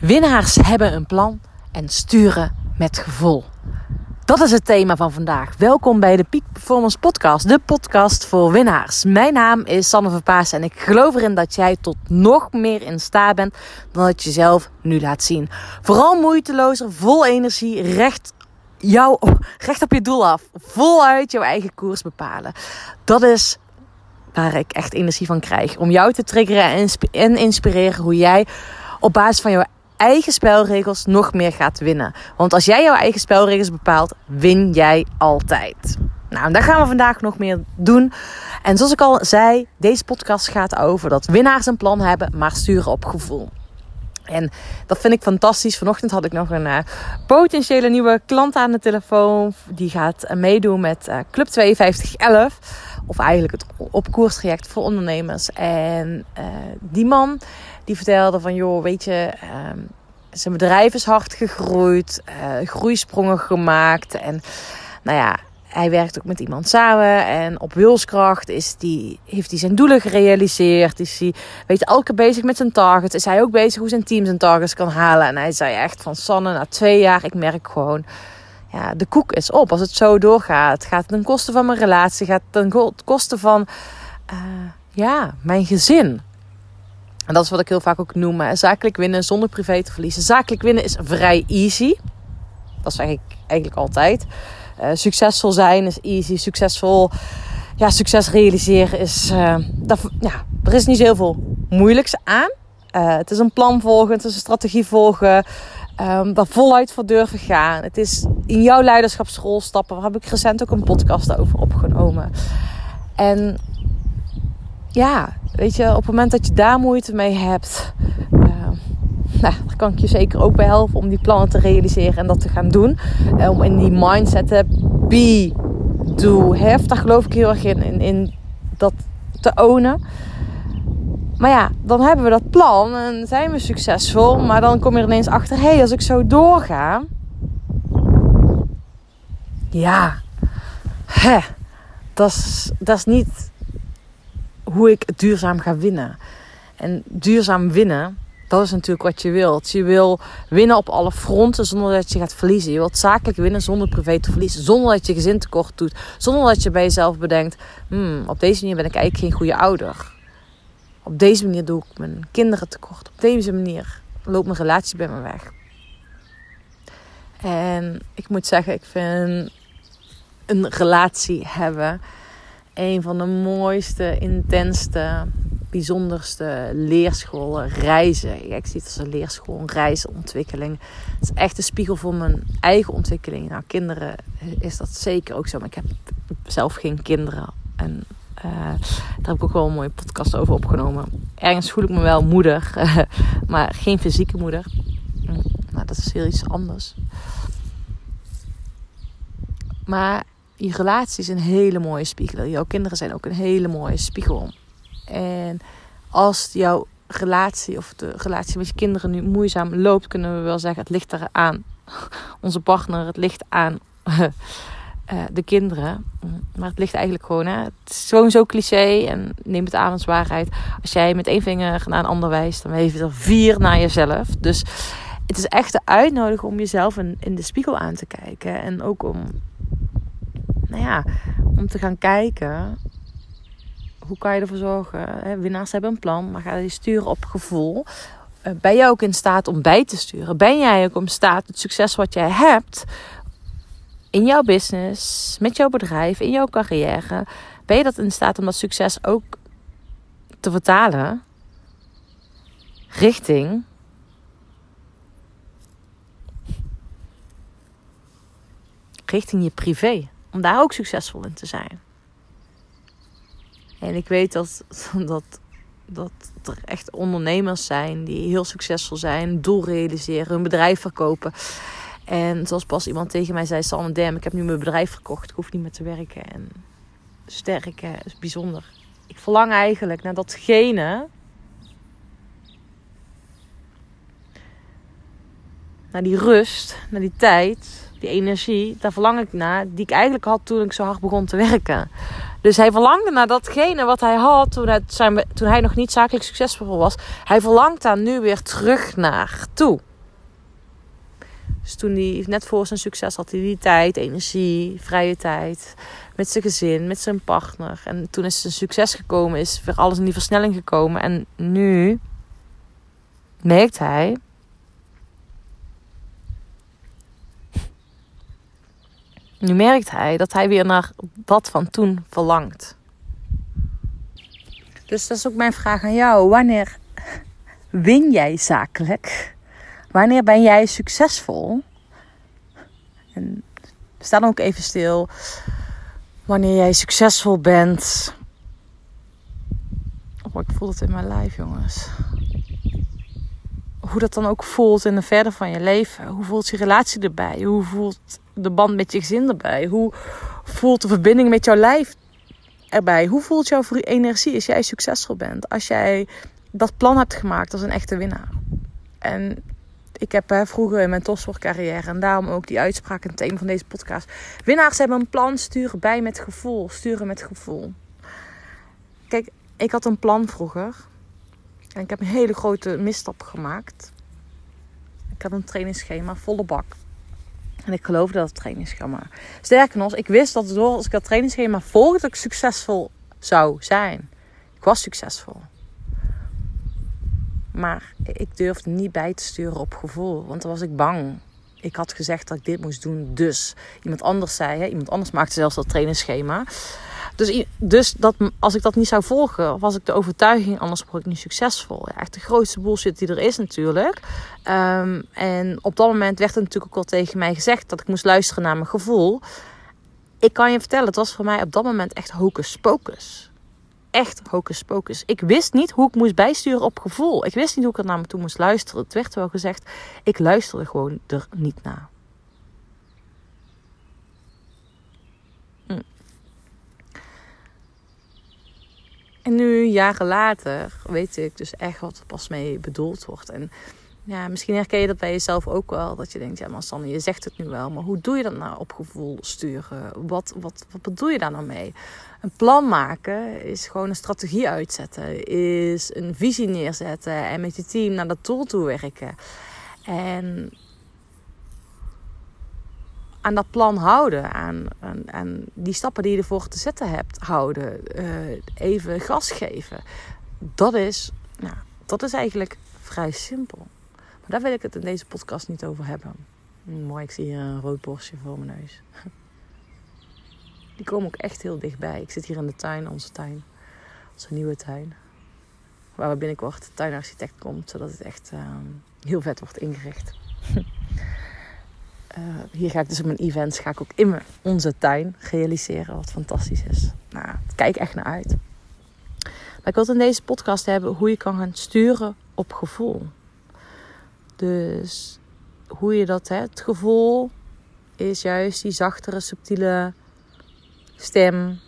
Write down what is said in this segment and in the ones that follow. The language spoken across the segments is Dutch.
Winnaars hebben een plan en sturen met gevoel. Dat is het thema van vandaag. Welkom bij de Peak Performance Podcast, de podcast voor winnaars. Mijn naam is Sanne Verpaas en ik geloof erin dat jij tot nog meer in staat bent dan dat je zelf nu laat zien. Vooral moeitelozer, vol energie, recht, jou, recht op je doel af. Voluit jouw eigen koers bepalen. Dat is waar ik echt energie van krijg. Om jou te triggeren en inspireren hoe jij op basis van jouw eigen spelregels nog meer gaat winnen. Want als jij jouw eigen spelregels bepaalt, win jij altijd. Nou, daar gaan we vandaag nog meer doen. En zoals ik al zei, deze podcast gaat over dat winnaars een plan hebben, maar sturen op gevoel. En dat vind ik fantastisch. Vanochtend had ik nog een uh, potentiële nieuwe klant aan de telefoon. Die gaat uh, meedoen met uh, Club 5211. Of eigenlijk het opkoerstraject voor ondernemers. En die man die vertelde van, joh, weet je, ehm, zijn bedrijf is hard gegroeid, uh, groeisprongen gemaakt. En nou ja, hij werkt ook met iemand samen. En op wilskracht is die, heeft hij zijn doelen gerealiseerd. Is hij weet je, elke bezig met zijn targets. Is hij ook bezig hoe zijn team zijn targets kan halen. En hij zei echt van Sanne, na twee jaar, ik merk gewoon... Ja, de koek is op. Als het zo doorgaat, gaat het ten koste van mijn relatie. Gaat het ten koste van uh, ja, mijn gezin. En dat is wat ik heel vaak ook noem. Zakelijk winnen zonder privé te verliezen. Zakelijk winnen is vrij easy. Dat zeg ik eigenlijk altijd. Uh, succesvol zijn is easy. Succesvol, ja, succes realiseren is. Dat, ja, er is niet heel veel moeilijks aan. Uh, het is een plan volgen, het is een strategie volgen. Um, daar voluit voor durven gaan. Het is in jouw leiderschapsrol stappen. Daar heb ik recent ook een podcast over opgenomen. En ja, weet je, op het moment dat je daar moeite mee hebt, uh, nou, kan ik je zeker ook bij helpen om die plannen te realiseren en dat te gaan doen. Uh, om in die mindset te be, do, have. Daar geloof ik heel erg in, in, in dat te ownen. Maar ja, dan hebben we dat plan en zijn we succesvol. Maar dan kom je ineens achter: hé, hey, als ik zo doorga. Ja, hè, dat is niet hoe ik duurzaam ga winnen. En duurzaam winnen, dat is natuurlijk wat je wilt. Je wil winnen op alle fronten zonder dat je gaat verliezen. Je wilt zakelijk winnen zonder privé te verliezen. Zonder dat je gezin tekort doet. Zonder dat je bij jezelf bedenkt: hmm, op deze manier ben ik eigenlijk geen goede ouder. Op deze manier doe ik mijn kinderen tekort. Op deze manier loopt mijn relatie bij me weg. En ik moet zeggen, ik vind een relatie hebben een van de mooiste, intensste, bijzonderste leerscholen, reizen. ik zie het als een leerschool, een reisontwikkeling. Het is echt een spiegel voor mijn eigen ontwikkeling. Nou, kinderen is dat zeker ook zo. Maar ik heb zelf geen kinderen. En uh, daar heb ik ook wel een mooie podcast over opgenomen. Ergens voel ik me wel moeder, maar geen fysieke moeder. Nou, dat is heel iets anders. Maar je relatie is een hele mooie spiegel. Jouw kinderen zijn ook een hele mooie spiegel. En als jouw relatie of de relatie met je kinderen nu moeizaam loopt, kunnen we wel zeggen: het ligt eraan. Onze partner, het ligt aan uh, de kinderen. Maar het ligt eigenlijk gewoon, hè? het is gewoon zo cliché en neem het aan als waarheid. Als jij met één vinger naar een ander wijst, dan heeft er vier naar jezelf. Dus het is echt de uitnodiging om jezelf in de spiegel aan te kijken. En ook om nou ja, om te gaan kijken hoe kan je ervoor zorgen. Winnaars hebben een plan, maar ga je sturen op gevoel. Uh, ben jij ook in staat om bij te sturen? Ben jij ook in staat het succes wat jij hebt in jouw business, met jouw bedrijf, in jouw carrière, ben je dat in staat om dat succes ook te vertalen richting richting je privé? Om daar ook succesvol in te zijn. En ik weet dat, dat, dat er echt ondernemers zijn die heel succesvol zijn, doel realiseren, hun bedrijf verkopen. En zoals pas iemand tegen mij zei: Sanne, damn, ik heb nu mijn bedrijf verkocht, ik hoef niet meer te werken. En sterk, is bijzonder. Ik verlang eigenlijk naar datgene. Naar die rust, naar die tijd energie, daar verlang ik naar, die ik eigenlijk had toen ik zo hard begon te werken. Dus hij verlangde naar datgene wat hij had toen hij, zijn, toen hij nog niet zakelijk succesvol was. Hij verlangt daar nu weer terug naar toe. Dus toen hij net voor zijn succes had, hij die tijd, energie, vrije tijd. Met zijn gezin, met zijn partner. En toen is zijn succes gekomen, is weer alles in die versnelling gekomen. En nu merkt hij. Nu merkt hij dat hij weer naar dat van toen verlangt. Dus dat is ook mijn vraag aan jou. Wanneer win jij zakelijk? Wanneer ben jij succesvol? En sta dan ook even stil. Wanneer jij succesvol bent. Oh, ik voel het in mijn lijf, jongens. Hoe dat dan ook voelt in de verder van je leven. Hoe voelt je relatie erbij? Hoe voelt de band met je gezin erbij? Hoe voelt de verbinding met jouw lijf erbij? Hoe voelt jouw energie als jij succesvol bent? Als jij dat plan hebt gemaakt als een echte winnaar. En ik heb vroeger in mijn topsportcarrière en daarom ook die uitspraak het thema van deze podcast. Winnaars hebben een plan, sturen bij met gevoel. Sturen met gevoel. Kijk, ik had een plan vroeger. En ik heb een hele grote misstap gemaakt. Ik had een trainingsschema, volle bak. En ik geloofde dat trainingsschema. Sterker nog, ik wist dat door als ik dat trainingsschema volgde, dat ik succesvol zou zijn. Ik was succesvol. Maar ik durfde niet bij te sturen op gevoel, want dan was ik bang. Ik had gezegd dat ik dit moest doen, dus. Iemand anders zei, hè, iemand anders maakte zelfs dat trainingsschema. Dus, dus dat, als ik dat niet zou volgen, was ik de overtuiging, anders word ik niet succesvol. Ja, echt de grootste bullshit die er is natuurlijk. Ehm, en op dat moment werd er natuurlijk ook al tegen mij gezegd dat ik moest luisteren naar mijn gevoel. Ik kan je vertellen, het was voor mij op dat moment echt hocus pocus echt hocus pocus. Ik wist niet hoe ik moest bijsturen op gevoel. Ik wist niet hoe ik er naar me toe moest luisteren. Het werd wel gezegd, ik luisterde gewoon er niet naar. En nu, jaren later, weet ik dus echt wat er pas mee bedoeld wordt. En ja, misschien herken je dat bij jezelf ook wel. Dat je denkt, ja maar Sanne, je zegt het nu wel. Maar hoe doe je dat nou op gevoel sturen? Wat, wat, wat bedoel je daar nou mee? Een plan maken is gewoon een strategie uitzetten. Is een visie neerzetten. En met je team naar dat doel toe werken. En aan dat plan houden. Aan, die stappen die je ervoor te zetten hebt houden. Uh, even gas geven. Dat is, nou, dat is eigenlijk vrij simpel. Maar daar wil ik het in deze podcast niet over hebben. Mooi, ik zie hier een rood bosje voor mijn neus. Die komen ook echt heel dichtbij. Ik zit hier in de tuin, onze tuin. Onze nieuwe tuin. Waar we binnenkort tuinarchitect komt. Zodat het echt ehm, heel vet wordt ingericht. uh, hier ga ik dus op mijn events ga ik ook in onze tuin realiseren. Wat fantastisch is. Nou, kijk echt naar uit. Maar ik wil het in deze podcast hebben hoe je kan gaan sturen op gevoel. Dus hoe je dat, hebt, het gevoel is juist die zachtere, subtiele stem.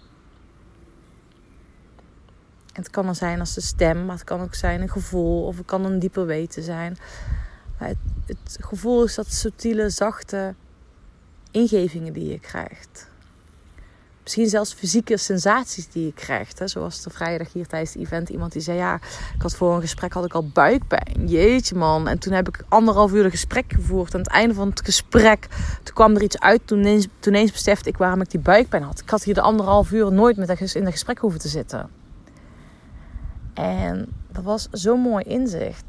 Het kan er zijn als de stem, maar het kan ook zijn een gevoel of het kan een dieper weten zijn. Het, het gevoel is dat subtiele, zachte ingevingen die je krijgt. Misschien zelfs fysieke sensaties die je krijgt. Hè? Zoals de vrijdag hier tijdens het event iemand die zei... ja, ik had voor een gesprek had ik al buikpijn. Jeetje man. En toen heb ik anderhalf uur een gesprek gevoerd. Aan het einde van het gesprek... toen kwam er iets uit. Toen ineens, toen besefte ik waarom ik die buikpijn had. Ik had hier de anderhalf uur nooit met in een gesprek hoeven te zitten. En dat was zo'n mooi inzicht.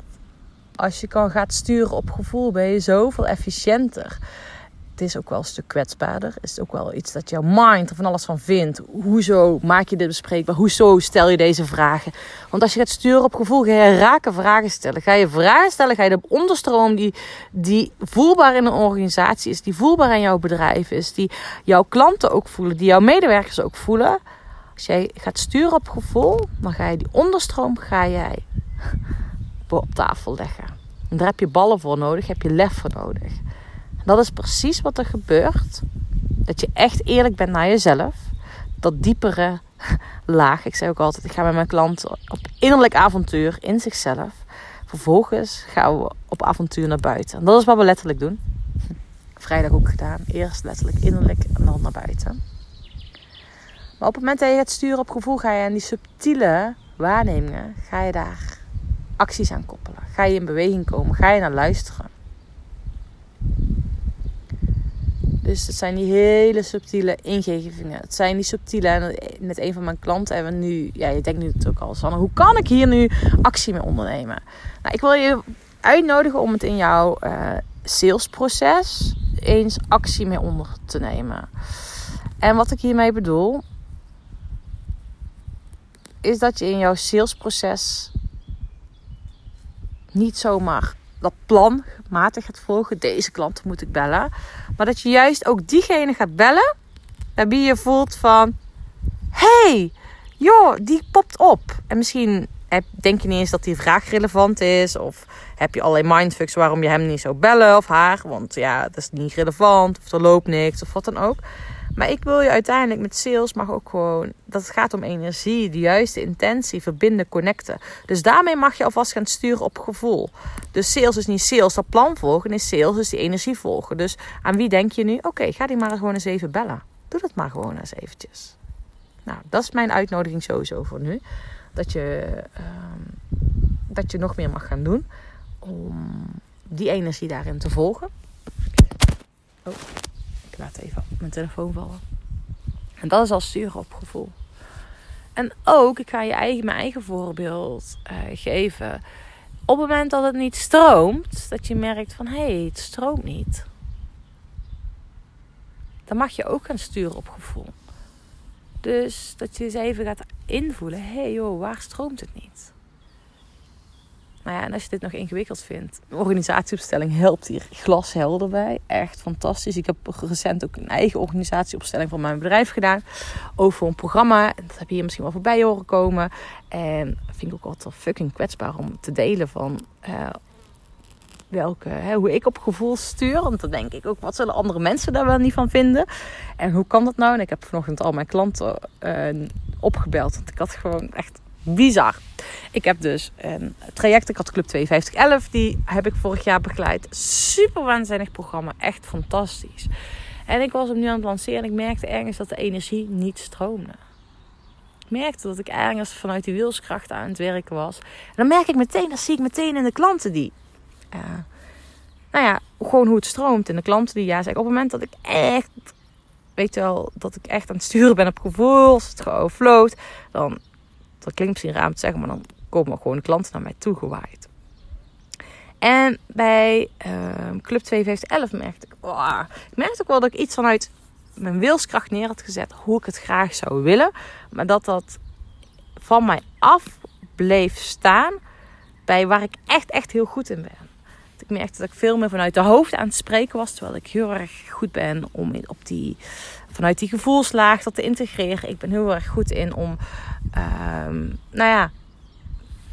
Als je kan gaat sturen op gevoel ben je zoveel efficiënter het is ook wel een stuk kwetsbaarder. Het is ook wel iets dat jouw mind er van alles van vindt. Hoezo maak je dit bespreekbaar? Hoezo stel je deze vragen? Want als je gaat sturen op gevoel, ga je raken vragen stellen. Ga je vragen stellen, ga je de onderstroom die, die voelbaar in een organisatie is, die voelbaar in jouw bedrijf is, die jouw klanten ook voelen, die jouw medewerkers ook voelen. Als jij gaat sturen op gevoel, dan ga je die onderstroom ga jij op tafel leggen. En daar heb je ballen voor nodig, heb je lef voor nodig. Dat is precies wat er gebeurt. Dat je echt eerlijk bent naar jezelf. Dat diepere laag. Ik zeg ook altijd, ik ga met mijn klant op innerlijk avontuur in zichzelf. Vervolgens gaan we op avontuur naar buiten. En dat is wat we letterlijk doen. Vrijdag ook gedaan. Eerst letterlijk innerlijk en dan naar buiten. Maar op het moment dat je het sturen op gevoel, ga je aan die subtiele waarnemingen, ga je daar acties aan koppelen. Ga je in beweging komen, ga je naar luisteren. Dus het zijn die hele subtiele ingevingen. Het zijn die subtiele. En met een van mijn klanten hebben we nu. Ja, je denkt nu natuurlijk al, Sanne, hoe kan ik hier nu actie mee ondernemen? Nou, ik wil je uitnodigen om het in jouw uh, salesproces eens actie mee onder te nemen. En wat ik hiermee bedoel, is dat je in jouw salesproces niet zomaar dat plan matig gaat volgen. Deze klant moet ik bellen. Maar dat je juist ook diegene gaat bellen. Waarbij je voelt van... hey, joh, die popt op. En misschien denk je niet eens dat die vraag relevant is. Of heb je allerlei mindfucks waarom je hem niet zou bellen of haar. Want ja, dat is niet relevant. Of er loopt niks of wat dan ook. Maar ik wil je uiteindelijk met sales mag ook gewoon. Dat het gaat om energie, de juiste intentie, verbinden, connecten. Dus daarmee mag je alvast gaan sturen op gevoel. Dus sales is niet sales, dat plan volgen is sales, is die energie volgen. Dus aan wie denk je nu? Oké, ga die maar gewoon eens even bellen. Doe dat maar gewoon eens eventjes. Nou, dat is mijn uitnodiging sowieso voor nu. Dat je, ehm, dat je nog meer mag gaan doen om die energie daarin te volgen. Oh laat even mijn telefoon vallen. En dat is al sturen op gevoel. En ook, ik ga je eigen, mijn eigen voorbeeld uh, geven. Op het moment dat het niet stroomt, dat je merkt van hé, hey, het stroomt niet. Dan mag je ook gaan sturen op gevoel. Dus dat je eens even gaat invoelen: hé hey joh, waar stroomt het niet? Nou ja, en als je dit nog ingewikkeld vindt, organisatieopstelling helpt hier glashelder bij. Echt fantastisch. Ik heb recent ook een eigen organisatieopstelling van mijn bedrijf gedaan. Over een programma. Dat heb je hier misschien wel voorbij horen komen. En dat vind ik ook altijd fucking kwetsbaar om te delen van... Uh, welke, hè, hoe ik op gevoel stuur. Want dan denk ik ook, wat zullen andere mensen daar wel niet van vinden? En hoe kan dat nou? En ik heb vanochtend al mijn klanten uh, opgebeld. Want ik had gewoon echt bizar. Ik heb dus een traject, ik had Club 5211, die heb ik vorig jaar begeleid. Super waanzinnig programma, echt fantastisch. En ik was hem nu aan het lanceren en ik merkte ergens dat de energie niet stroomde. Ik merkte dat ik ergens vanuit die wilskracht aan het werken was. En dan merk ik meteen, dat zie ik meteen in de klanten die... Uh, nou ja, gewoon hoe het stroomt. En de klanten die ja zeggen. Op het moment dat ik echt weet wel, dat ik echt aan het sturen ben op gevoel, het gewoon float, dan dat klinkt misschien raar om te zeggen, maar dan komen gewoon klanten naar mij toe gewaaid. En bij uh, Club 5211 merkte ik, oh, ik merkte ook wel dat ik iets vanuit mijn wilskracht neer had gezet hoe ik het graag zou willen. Maar dat dat van mij af bleef staan bij waar ik echt, echt heel goed in ben. Ik merkte dat ik veel meer vanuit de hoofd aan het spreken was. Terwijl ik heel erg goed ben om op die, vanuit die gevoelslaag dat te integreren. Ik ben heel erg goed in om um, nou ja,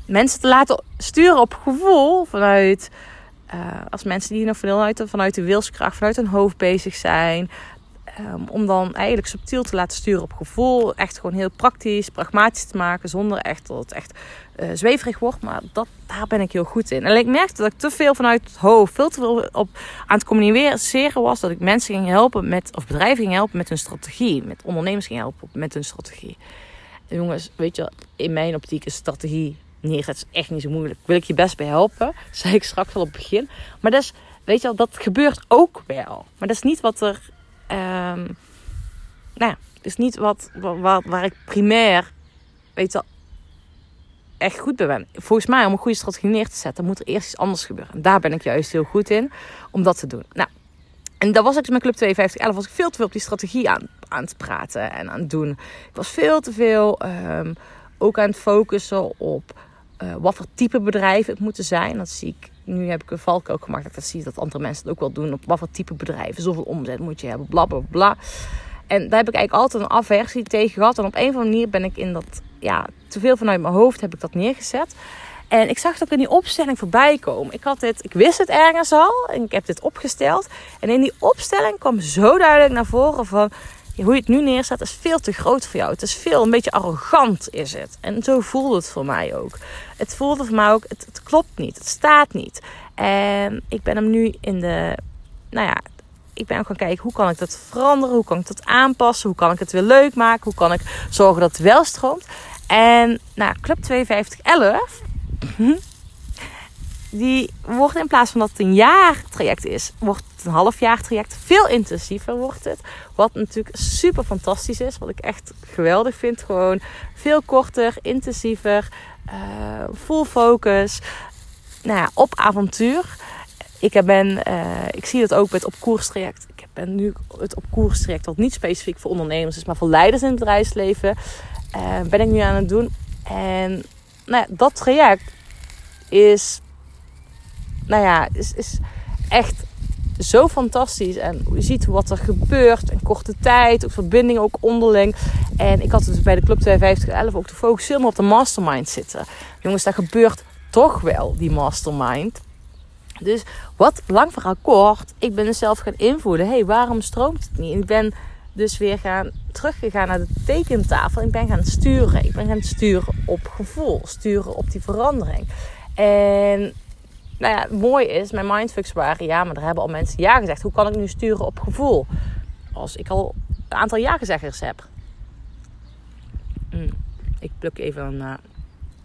mensen te laten sturen op gevoel vanuit. Uh, als mensen die nog vanuit, vanuit de wilskracht, vanuit hun hoofd bezig zijn. Um, om dan eigenlijk subtiel te laten sturen op gevoel. Echt gewoon heel praktisch, pragmatisch te maken. Zonder echt dat het echt uh, zweverig wordt. Maar dat, daar ben ik heel goed in. En ik merkte dat ik te veel vanuit het hoofd, veel te veel op, aan het communiceren was. Dat ik mensen ging helpen met, of bedrijven ging helpen met hun strategie. Met ondernemers ging helpen met hun strategie jongens, weet je, in mijn optiek is strategie neerzet is echt niet zo moeilijk. Wil ik je best bij helpen? Zei ik straks al op het begin. Maar dat is, weet je wel, dat gebeurt ook wel. Maar dat is niet wat er, um, nou ja, is niet wat, waar, waar ik primair, weet je echt goed bij ben. Volgens mij, om een goede strategie neer te zetten, moet er eerst iets anders gebeuren. En daar ben ik juist heel goed in, om dat te doen. Nou, en dat was ik dus met Club 5211. Was ik veel te veel op die strategie aan, aan het praten en aan het doen. Ik was veel te veel um, ook aan het focussen op uh, wat voor type bedrijven het moeten zijn. Dat zie ik. Nu heb ik een valk ook gemaakt. Dat zie dat andere mensen het ook wel doen. Op wat voor type bedrijven. Zoveel omzet moet je hebben. Bla bla bla. En daar heb ik eigenlijk altijd een aversie tegen gehad. En op een of andere manier ben ik in dat. Ja, te veel vanuit mijn hoofd heb ik dat neergezet. En ik zag het ook in die opstelling voorbij komen. Ik, had dit, ik wist het ergens al en ik heb dit opgesteld. En in die opstelling kwam zo duidelijk naar voren van... hoe je het nu neerzet is veel te groot voor jou. Het is veel, een beetje arrogant is het. En zo voelde het voor mij ook. Het voelde voor mij ook, het, klopt niet. Het staat niet. En ik ben hem nu in de, nou ja, ik ben ook gaan kijken hoe kan ik dat veranderen, hoe kan ik dat aanpassen, hoe kan ik het weer leuk maken, hoe kan ik zorgen dat het wel stroomt. En nou, Club 5211, die wordt in plaats van dat het een jaar traject is, wordt het een half jaar traject. Veel intensiever wordt het. Wat natuurlijk super fantastisch is, wat ik echt geweldig vind. Gewoon veel korter, intensiever, uh, full focus. Nou ja, op avontuur. Ik, ben, uh, ik zie het ook met op. Ik ben nu het op koerstraject, wat niet specifiek voor ondernemers is, maar voor leiders in het bedrijfsleven. Uh, ben ik nu aan het doen. En nou dat traject is, nou ja, is, is echt zo fantastisch. En je ziet wat er gebeurt in korte tijd. Ook verbinding, ook onderling. En ik had dus bij de Club 5211 ook de focus helemaal op de mastermind zitten. Jongens, daar gebeurt toch wel die mastermind. Dus wat lang verhaal kort, ik ben dus zelf gaan invoelen. hey, waarom stroomt het niet? Ik ben dus weer gaan teruggegaan naar de tekentafel. Ik ben gaan sturen. Ik ben gaan sturen op gevoel. Sturen op die verandering. En nou ja, het mooie is, mijn mindfucks waren ja, maar er hebben al mensen ja gezegd. Hoe kan ik nu sturen op gevoel? Als ik al een aantal ja-gezeggers heb. Hm. Ik pluk even een uh,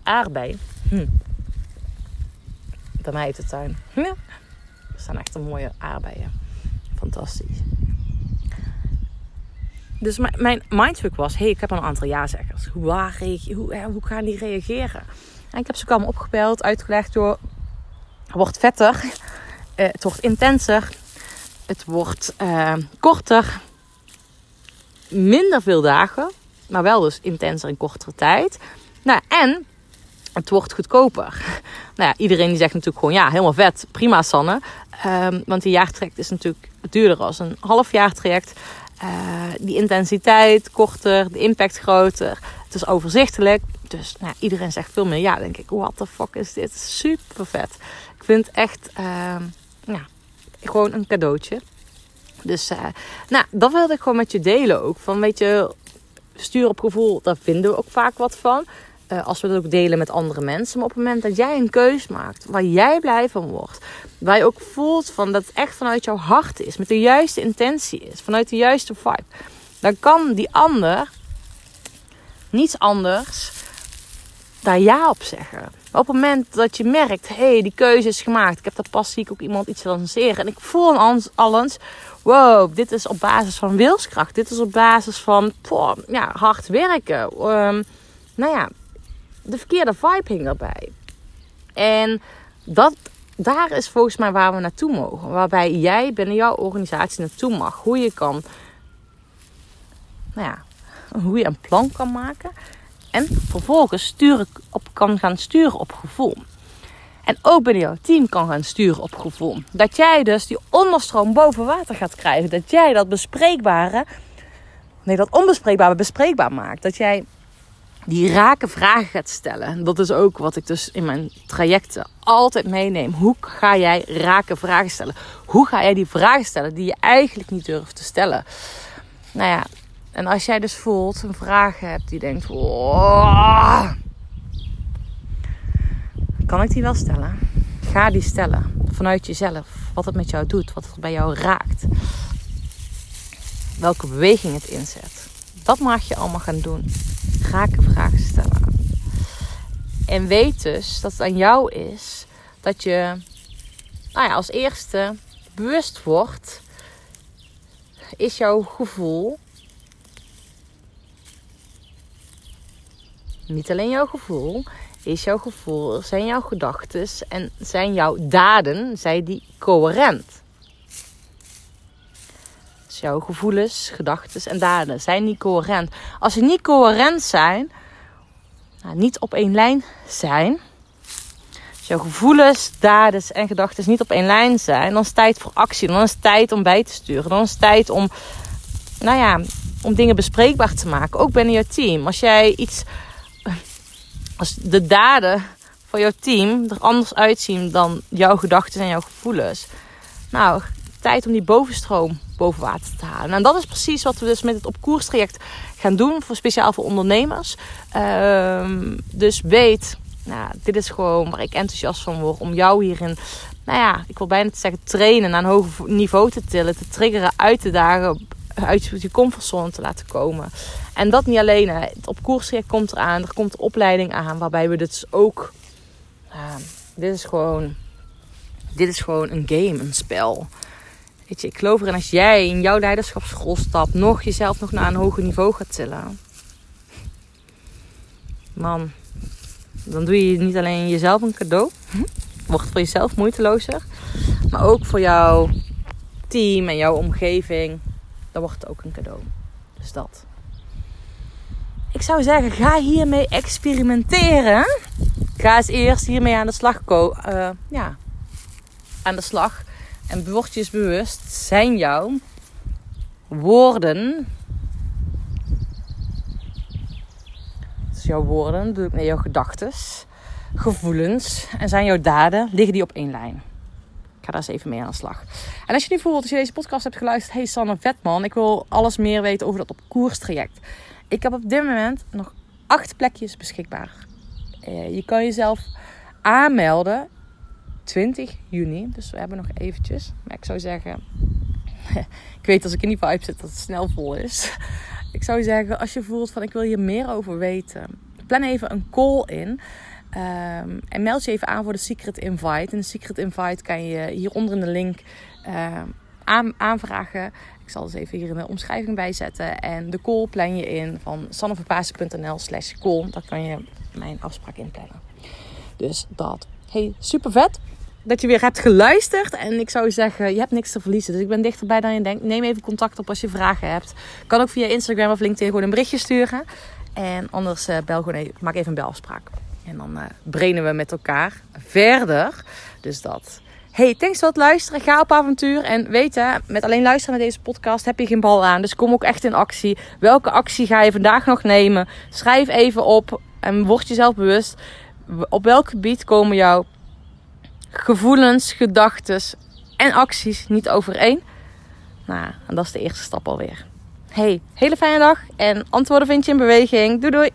aardbei. Hm bij mij uit de tuin. Ja. Er staan echt een mooie aardbeien. Fantastisch. Dus mijn mindfuck was: hey, ik heb een aantal ja-zeggers. Hoe, hoe, gaan die reageren? En ik heb ze allemaal opgebeld, uitgelegd door. Het wordt vetter, eh, het wordt intenser, het wordt uh, korter, minder veel dagen, maar wel dus intenser in kortere tijd. Nou, en het wordt goedkoper. Nou ja, iedereen die zegt natuurlijk gewoon ja, helemaal vet, prima Sanne. Um, want die jaartraject is natuurlijk duurder als een half jaartraject. Uh, die intensiteit korter, de impact groter. Het is overzichtelijk. Dus nou, iedereen zegt veel meer ja, denk ik. What the fuck is dit? Super vet. Ik vind het echt uh, ja, gewoon een cadeautje. Dus uh, nou, dat wilde ik gewoon met je delen ook. Van weet je, stuur op gevoel, daar vinden we ook vaak wat van. Uh, als we het ook delen met andere mensen. Maar op het moment dat jij een keus maakt waar jij blij van wordt. Waar je ook voelt van dat het echt vanuit jouw hart is. Met de juiste intentie is. Vanuit de juiste vibe. Dan kan die ander niets anders daar ja op zeggen. Op het moment dat je merkt, hé, hey, die keuze is gemaakt. Ik heb daar pas zie ik ook iemand iets lanceren. En ik voel alles, wow, dit is op basis van wilskracht. Dit is op basis van ja, hard werken. Um, nou ja, de verkeerde vibe hing erbij. En dat, daar is volgens mij waar we naartoe mogen. Waarbij jij binnen jouw organisatie naartoe mag. Hoe je kan, nou ja, hoe je een plan kan maken. En vervolgens sturen op, kan gaan sturen op gevoel. En ook binnen jouw team kan gaan sturen op gevoel. Dat jij dus die onderstroom boven water gaat krijgen. Dat jij dat bespreekbare, nee, dat onbespreekbare bespreekbaar maakt. Dat jij die rake vragen gaat stellen. Dat is ook wat ik dus in mijn trajecten altijd meeneem. Hoe ga jij rake vragen stellen? Hoe ga jij die vragen stellen die je eigenlijk niet durft te stellen? Nou ja, en als jij dus voelt een vraag hebt die denkt: kan ik die wel stellen? Ga die stellen vanuit jezelf. Wat het met jou doet, wat het bij jou raakt. Welke beweging het inzet. Dat mag je allemaal gaan doen rake vragen stellen. En weet dus dat het aan jou is dat je nou ja, als eerste bewust wordt. Is jouw gevoel niet alleen jouw gevoel, is jouw gevoel, zijn jouw gedachten en zijn jouw daden, zijn die coherent? Jouw gevoelens, gedachten en daden zijn niet coherent. Als ze niet coherent zijn, nou, niet op één lijn zijn, als jouw gevoelens, daden en gedachten niet op één lijn zijn, dan is het tijd voor actie. Dan is het tijd om bij te sturen. Dan is het tijd om, nou ja, om dingen bespreekbaar te maken. Ook binnen je team. Als jij iets, als de daden van jouw team er anders uitzien dan jouw gedachten en jouw gevoelens. Nou, tijd om die bovenstroom boven water te halen. En dat is precies wat we dus met het op koers traject gaan doen, voor speciaal voor ondernemers. Ehm, dus weet, nou, dit is gewoon waar ik enthousiast van word om jou hierin nou ja, ik wil bijna zeggen trainen, naar een hoger niveau te tillen, te triggeren, uit te dagen, uit je comfortzone te laten komen. En dat niet alleen. Hè. Op koersrecht komt eraan, er komt opleiding aan, waarbij we dus ook. Uh, dit is gewoon. Dit is gewoon een game, een spel. Weet je, ik geloof erin als jij in jouw leiderschapsschool stapt, nog jezelf nog naar een hoger niveau gaat tillen. Man, dan doe je niet alleen jezelf een cadeau. Wordt voor jezelf moeitelozer. Maar ook voor jouw team en jouw omgeving. Dan wordt het ook een cadeau. Dus dat. Ik zou zeggen, ga hiermee experimenteren. Ga eens eerst hiermee aan de slag. Uh, ja, aan de slag. En word bewust, zijn jouw woorden. Dus jouw woorden, bedoel ik met jouw gedachten, gevoelens en zijn jouw daden, liggen die op één lijn. Ik ga daar eens even mee aan de slag. En als je nu voelt, als je deze podcast hebt geluisterd, hey Sanne Vetman, ik wil alles meer weten over dat op koerstraject. Ik heb op dit moment nog acht plekjes beschikbaar. Uh, je kan jezelf aanmelden 20 juni. Dus we hebben nog eventjes. Maar ik zou zeggen, ik weet als ik in die vibe zit dat het snel vol is. Ik zou zeggen, als je voelt van ik wil hier meer over weten, plan even een call in. Um, en meld je even aan voor de Secret Invite. En de Secret Invite kan je hieronder in de link aan, aanvragen. Ik zal dus even hier in de omschrijving bijzetten. En de call plan je in van sanneverpaasen.nl slash call. Daar kan je mijn afspraak inplannen. Dus dat. Hey, super vet dat je weer hebt geluisterd. En ik zou zeggen, je hebt niks te verliezen. Dus ik ben dichterbij dan je denkt. Neem even contact op als je vragen hebt. Kan ook via Instagram of LinkedIn gewoon een berichtje sturen. En anders uh, bel gewoon even, maak even een belafspraak. En dan uh, we met elkaar verder. Dus dat. Hey, thanks voor het luisteren. Ga op avontuur. En weet je, met alleen luisteren naar deze podcast heb je geen bal aan. Dus kom ook echt in actie. Welke actie ga je vandaag nog nemen? Schrijf even op en word jezelf bewust. Op welk gebied komen jouw gevoelens, gedachten en acties niet overeen? Nou, en dat is de eerste stap alweer. Hey, hele fijne dag en antwoorden vind je in beweging. Doei doei!